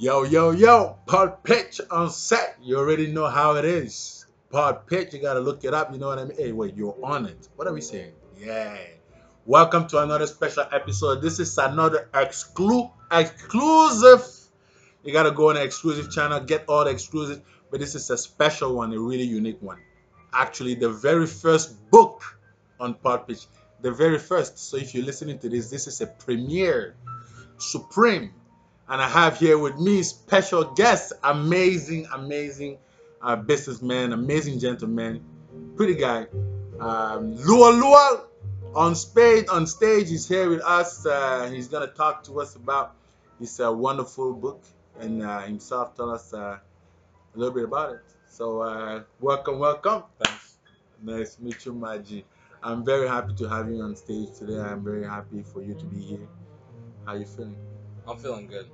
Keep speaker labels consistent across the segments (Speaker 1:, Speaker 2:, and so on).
Speaker 1: Yo, yo, yo, Pod Pitch on set. You already know how it is. Pod Pitch, you gotta look it up. You know what I mean? Hey, wait, you're on it. What are we saying? Yeah. Welcome to another special episode. This is another exclu- exclusive. You gotta go on an exclusive channel, get all the exclusive, but this is a special one, a really unique one. Actually, the very first book on Pod Pitch, the very first. So if you're listening to this, this is a premiere, supreme and I have here with me special guest, amazing, amazing uh, businessman, amazing gentleman, pretty guy, um, Lual Lual on stage. On stage, he's here with us. Uh, he's gonna talk to us about his uh, wonderful book and uh, himself. Tell us uh, a little bit about it. So, uh, welcome, welcome.
Speaker 2: Thanks.
Speaker 1: Nice to meet you, Maji. I'm very happy to have you on stage today. I'm very happy for you to be here. How you feeling?
Speaker 2: I'm feeling good.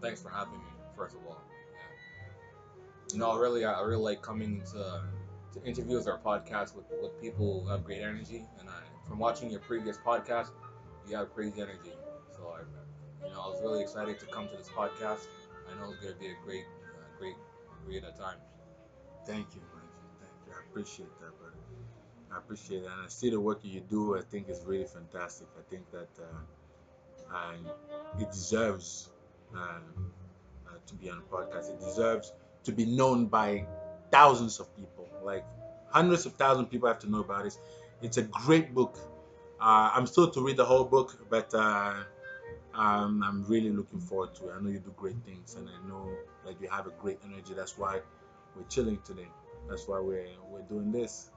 Speaker 2: Thanks for having me, first of all. Yeah. You know, really, I really like coming to, to interviews or podcasts with, with people who have great energy. And I, from watching your previous podcast, you have crazy energy. So, I, you know, I was really excited to come to this podcast. I know it's going to be a great, uh, great, great time.
Speaker 1: Thank you. Thank you. I appreciate that, brother. I appreciate it. And I see the work you do. I think it's really fantastic. I think that uh, uh, it deserves to be on a podcast. It deserves to be known by thousands of people. Like hundreds of thousands of people have to know about it. It's a great book. Uh, I'm still to read the whole book, but uh, um, I'm really looking forward to it. I know you do great things, and I know that you have a great energy. That's why we're chilling today. That's why we're we're doing this.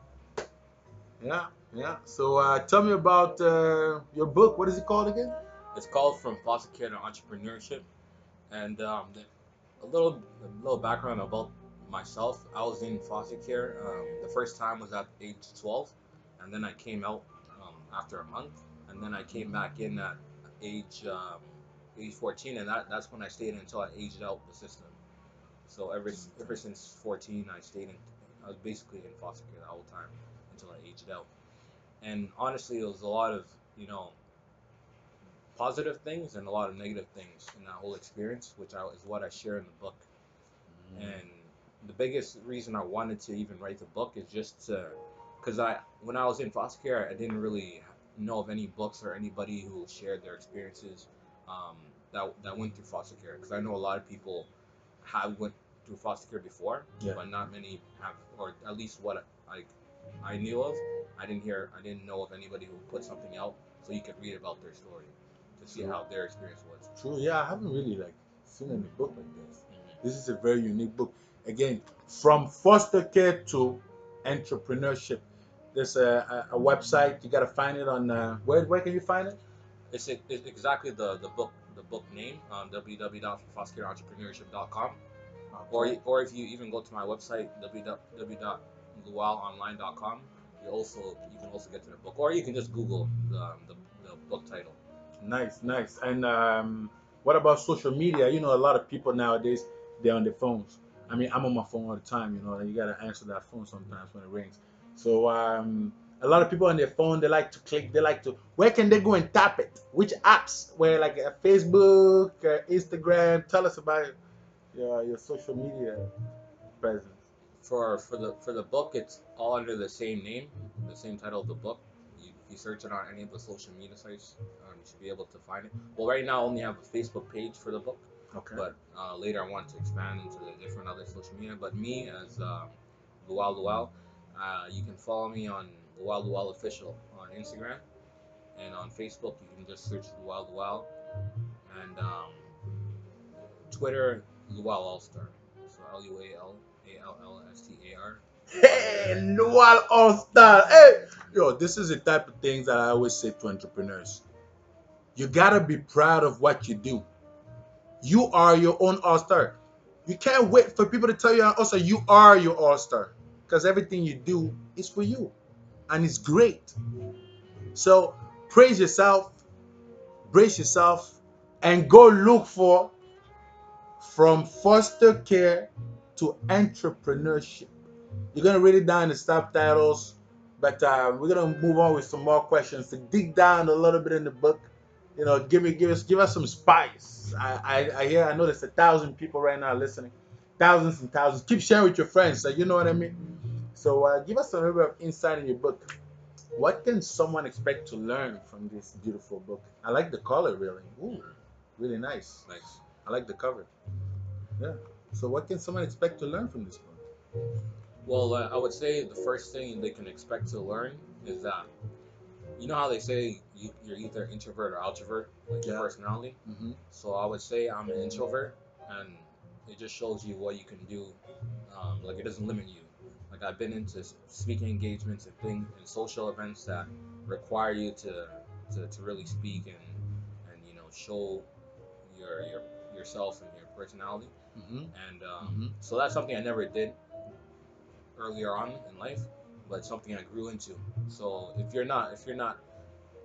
Speaker 1: Yeah, yeah. So uh, tell me about uh, your book. What is it called again?
Speaker 2: It's called From Foster Care to Entrepreneurship. And um, a little a little background about myself. I was in foster care. Um, the first time was at age 12, and then I came out um, after a month, and then I came back in at age um, age 14, and that, that's when I stayed until I aged out the system. So ever ever since 14, I stayed in. I was basically in foster care the whole time until I aged out. And honestly, it was a lot of you know positive things and a lot of negative things in that whole experience, which I, is what I share in the book. And the biggest reason I wanted to even write the book is just to, because I when I was in foster care, I didn't really know of any books or anybody who shared their experiences um, that that went through foster care. Because I know a lot of people have went through foster care before,
Speaker 1: Yeah.
Speaker 2: but not many have, or at least what I I knew of. I didn't hear, I didn't know of anybody who put something out so you could read about their story to see
Speaker 1: True.
Speaker 2: how their experience was.
Speaker 1: True. Yeah, I haven't really like seen any book like this. This is a very unique book. Again, from foster care to entrepreneurship. There's a, a, a website. You gotta find it on uh, where where can you find it?
Speaker 2: It's, it's exactly the, the book the book name um, www.fostercareentrepreneurship.com or or if you even go to my website www.lualonline.com you also you can also get to the book or you can just Google the, the, the book title.
Speaker 1: Nice, nice. And um, what about social media? You know, a lot of people nowadays they're on their phones. I mean, I'm on my phone all the time. You know, and you gotta answer that phone sometimes when it rings. So um, a lot of people on their phone they like to click. They like to. Where can they go and tap it? Which apps? Where like uh, Facebook, uh, Instagram? Tell us about your your social media presence.
Speaker 2: For for the for the book it's all under the same name, the same title of the book. You, search it on any of the social media sites, um, you should be able to find it. Well, right now I only have a Facebook page for the book.
Speaker 1: Okay.
Speaker 2: but uh, later I want to expand into the different other social media. But me as um, Lual Lual, uh, you can follow me on Lual Lual official on Instagram, and on Facebook you can just search Lual Lual, and um, Twitter Lual All Star. So L U A L A L L S T A R.
Speaker 1: Hey, Lual All Star. Hey, yo, this is the type of things that I always say to entrepreneurs. You gotta be proud of what you do. You are your own all star. You can't wait for people to tell you also you are your all star because everything you do is for you and it's great. So praise yourself, brace yourself, and go look for from foster care to entrepreneurship. You're gonna read it down in the subtitles, but uh, we're gonna move on with some more questions to dig down a little bit in the book. You know, give me, give us, give us some spice. I, I, I hear, I know there's a thousand people right now listening, thousands and thousands. Keep sharing with your friends. So you know what I mean. So uh, give us a little bit of insight in your book. What can someone expect to learn from this beautiful book? I like the color, really. Ooh, really nice.
Speaker 2: Nice.
Speaker 1: I like the cover. Yeah. So what can someone expect to learn from this book?
Speaker 2: Well, uh, I would say the first thing they can expect to learn is that you know how they say you, you're either introvert or outrovert, like your personality.
Speaker 1: Mm-hmm.
Speaker 2: So I would say I'm an introvert, and it just shows you what you can do. Um, like it doesn't limit you. Like I've been into speaking engagements and things and social events that require you to, to, to really speak and and you know show your your yourself and your personality.
Speaker 1: Mm-hmm.
Speaker 2: And um,
Speaker 1: Mm-hmm.
Speaker 2: so that's something I never did earlier on in life, but something I grew into. So if you're not, if you're not,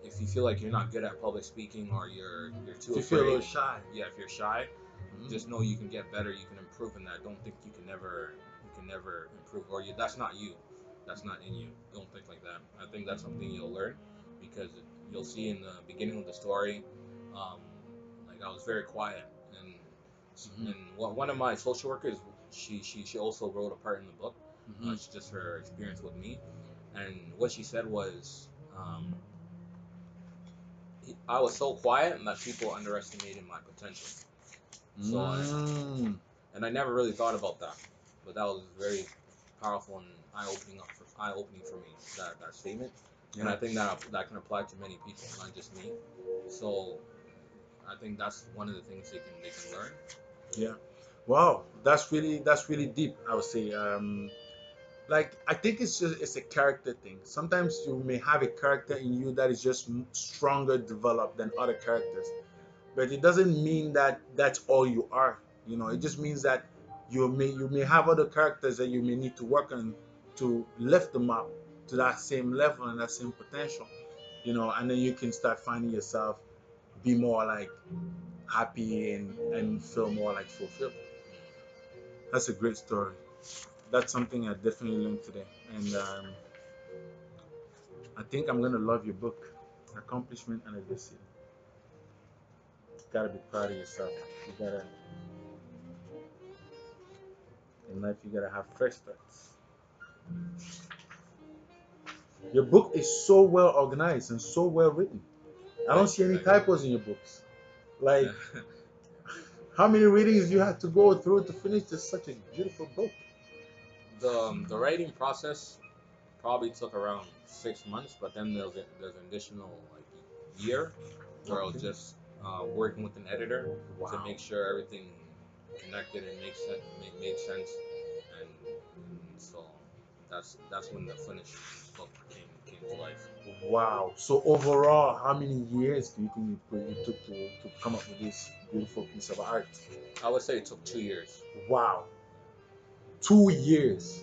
Speaker 2: if you feel like you're not good at public speaking or you're you're too
Speaker 1: Do you feel a little shy?
Speaker 2: yeah, if you're shy,
Speaker 1: Mhm.
Speaker 2: just know you can get better. You can improve in that. Don't think you can never, you can never improve, or you, that's not you. That's not in you. Don't think like that. I think that's something you'll learn because you'll see in the beginning of the story, um, like I was very quiet, and
Speaker 1: Mhm.
Speaker 2: and one one of my social workers, she she she also wrote a part in the book.
Speaker 1: Mhm.
Speaker 2: Uh, just her experience with me, and what she said was, um, I was so quiet and that people underestimated my potential. So I-
Speaker 1: Mm.
Speaker 2: and I never really thought about that, but that was very powerful and eye opening up for eye opening for me that, that statement, and I think that that can apply to many people, not just me. So I think that's one of the things they can they can learn. Yeah.
Speaker 1: Wow, that's really that's really deep. I would say. Um, like I think it's just it's a character thing. Sometimes you may have a character in you that is just stronger developed than other characters, but it doesn't mean that that's all you are. You know, it just means that you may you may have other characters that you may need to work on to lift them up to that same level and that same potential. You know, and then you can start finding yourself be more like happy and and feel more like fulfilled. That's a great story. That's something I definitely learned today, and um, I think I'm gonna love your book, Accomplishment and Adversity. You gotta be proud of yourself. You gotta in life. You gotta have fresh starts. Your book is so well organized and so well written. I don't see any typos in your books. Like, how many readings you had to go through to finish this such a beautiful book?
Speaker 2: The um, the writing process probably took around six months, but then there's a, there's an additional like year where I was just uh, working with an editor to make sure everything connected and makes sense, made, made sense, and, and so that's that's when the finished book came came to life.
Speaker 1: Wow. So overall, how many years do you think it, took to, to come up with this beautiful piece of art?
Speaker 2: I would say it took two years.
Speaker 1: Wow. Two years.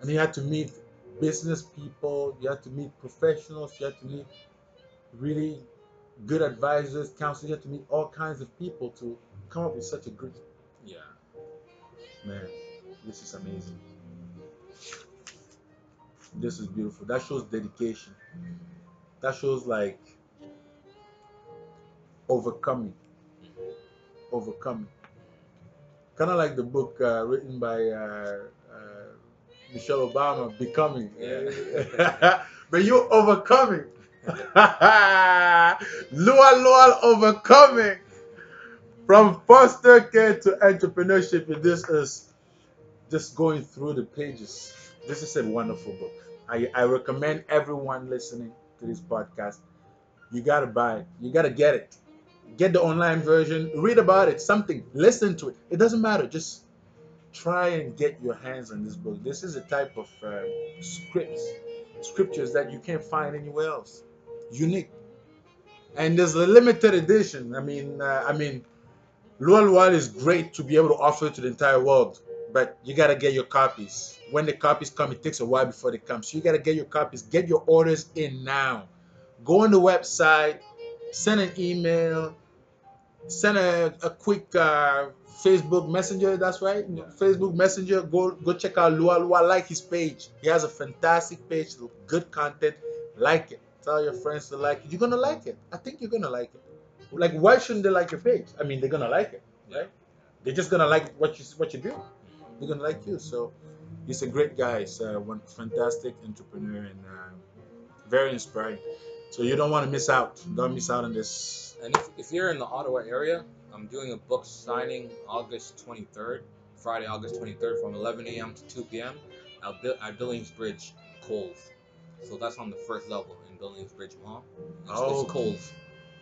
Speaker 1: And you had to meet business people, you had to meet professionals, you had to meet really good advisors, counselors, you had to meet all kinds of people to come up with such a great
Speaker 2: Yeah,
Speaker 1: man. This is amazing. This is beautiful. That shows dedication. That shows like overcoming. Overcoming. Kind of like the book uh, written by uh, uh, Michelle Obama, Becoming.
Speaker 2: Yeah.
Speaker 1: but you're overcoming. Lual Lual overcoming. From foster care to entrepreneurship, this is just going through the pages. This is a wonderful book. I, I recommend everyone listening to this podcast. You gotta buy it. You gotta get it. Get the online version. Read about it. Something. Listen to it. It doesn't matter. Just try and get your hands on this book. This is a type of uh, scripts, scriptures that you can't find anywhere else. Unique. And there's a limited edition. I mean, uh, I mean, Lual Lual is great to be able to offer to the entire world, but you gotta get your copies. When the copies come, it takes a while before they come. So you gotta get your copies. Get your orders in now. Go on the website, send an email, send a, a quick uh, Facebook Messenger. That's right,
Speaker 2: Yeah.
Speaker 1: Facebook Messenger. Go go check out Lual Lual. Like his page. He has a fantastic page, good content. Like it. Tell your friends to like it. You're gonna like it. I think you're gonna like it. Like, why shouldn't they like your page? I mean, they're gonna like it, right? They're just gonna like what you what you do. They're gonna like you. So, he's a great guy. He's uh, one fantastic entrepreneur and uh, very inspiring. So you don't want to miss out. Don't miss out on this.
Speaker 2: And if, if you're in the Ottawa area, I'm doing a book signing August 23rd, Friday, August 23rd, from 11 a.m. to 2 p.m. at, Bill- at Billings Bridge, Coles. So that's on the first level in Billings Bridge Mall. It's,
Speaker 1: Oh.
Speaker 2: it's Coles.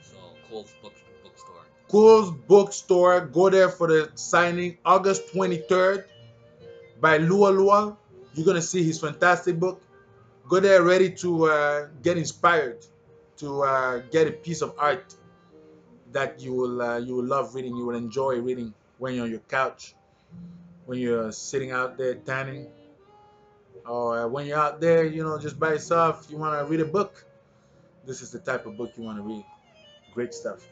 Speaker 2: So Coles book bookstore.
Speaker 1: Coles Bookstore. Go there for the signing August 23rd by Lual Lual. You're gonna see his fantastic book. Go there ready to uh, get inspired, to uh, get a piece of art that you will uh, you will love reading. You will enjoy reading when you're on your couch, when you're sitting out there tanning, or uh, when you're out there, you know, just by yourself. You want to read a book. This is the type of book you want to read. Great stuff.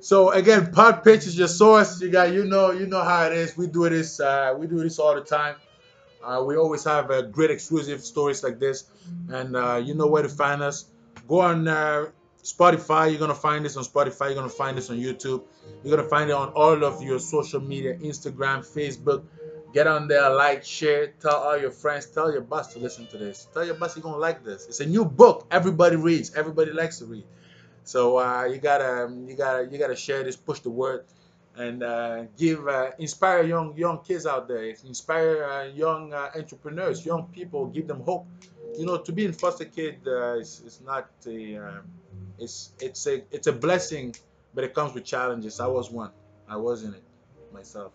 Speaker 1: So again, Pod Pitch is your source. You got you know you know how it is. We do this uh, we do this all the time. Uh, we always have uh, great exclusive stories like this, and uh, you know where to find us. Go on uh, Spotify. You're gonna find this on Spotify. You're gonna find this on YouTube. You're gonna find it on all of your social media: Instagram, Facebook. Get on there, like, share, tell all your friends, tell your boss to listen to this. Tell your boss you're gonna like this. It's a new book. Everybody reads. Everybody likes to read. So uh, you gotta you gotta you gotta share this, push the word, and uh, give uh, inspire young young kids out there, inspire uh, young uh, entrepreneurs, young people, give them hope. You know, to be in foster kid uh, is, is not a um, it's it's a it's a blessing, but it comes with challenges. I was one. I was in it myself.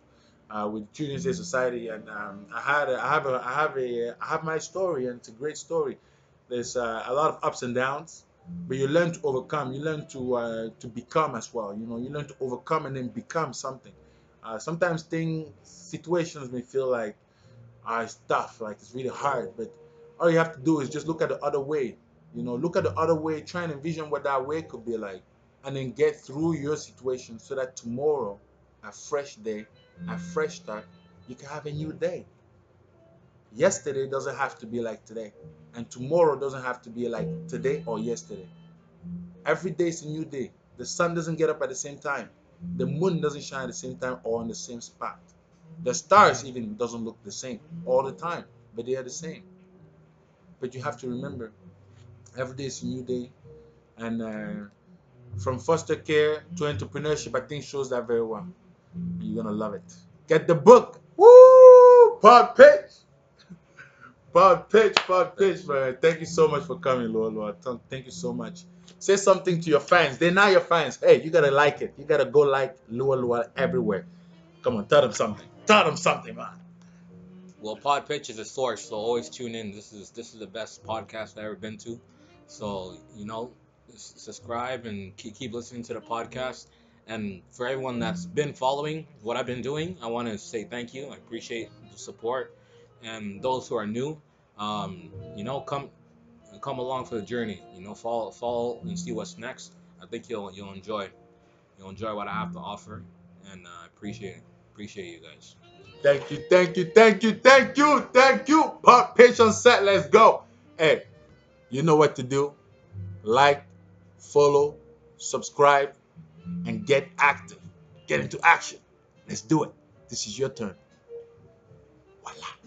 Speaker 1: Uh, with Children's Aid Society, and um, I had a, I have a I have a I have my story, and it's a great story. There's uh, a lot of ups and downs, but you learn to overcome. You learn to uh, to become as well. You know, you learn to overcome and then become something. Uh, sometimes things situations may feel like uh, it's tough, like it's really hard, but all you have to do is just look at the other way. You know, look at the other way, try and envision what that way could be like, and then get through your situation so that tomorrow, a fresh day, a fresh start, you can have a new day. Yesterday doesn't have to be like today, and tomorrow doesn't have to be like today or yesterday. Every day is a new day. The sun doesn't get up at the same time. The moon doesn't shine at the same time or on the same spot. The stars even doesn't look the same all the time, but they are the same. But you have to remember, every day is a new day, and uh, from foster care to entrepreneurship, I think shows that very well. You're gonna love it. Get the book. Woo! Pod pitch. Pod pitch, pod pitch, man. Thank you so much for coming, Lual, Lual. Thank- you so much. Say something to your fans. They're not your fans. Hey, you gotta like it. You gotta go like Lual Lual everywhere. Come on, tell them something. Tell them something, man.
Speaker 2: Well, Pod Pitch is a source, so always tune in. This is this is the best podcast I've ever been to. So you know, subscribe and keep keep listening to the podcast. And for everyone that's been following what I've been doing, I want to say thank you. I appreciate the support. And those who are new, um, you know, come come along for the journey. You know, follow follow and see what's next. I think you'll you'll enjoy you'll enjoy what I have to offer, and uh, I appreciate. Appreciate you guys.
Speaker 1: Thank you, thank you, thank you, thank you, thank you. Pod pitch set. Let's go. Hey, you know what to do. Like, follow, subscribe, and get active. Get into action. Let's do it. This is your turn. Voila.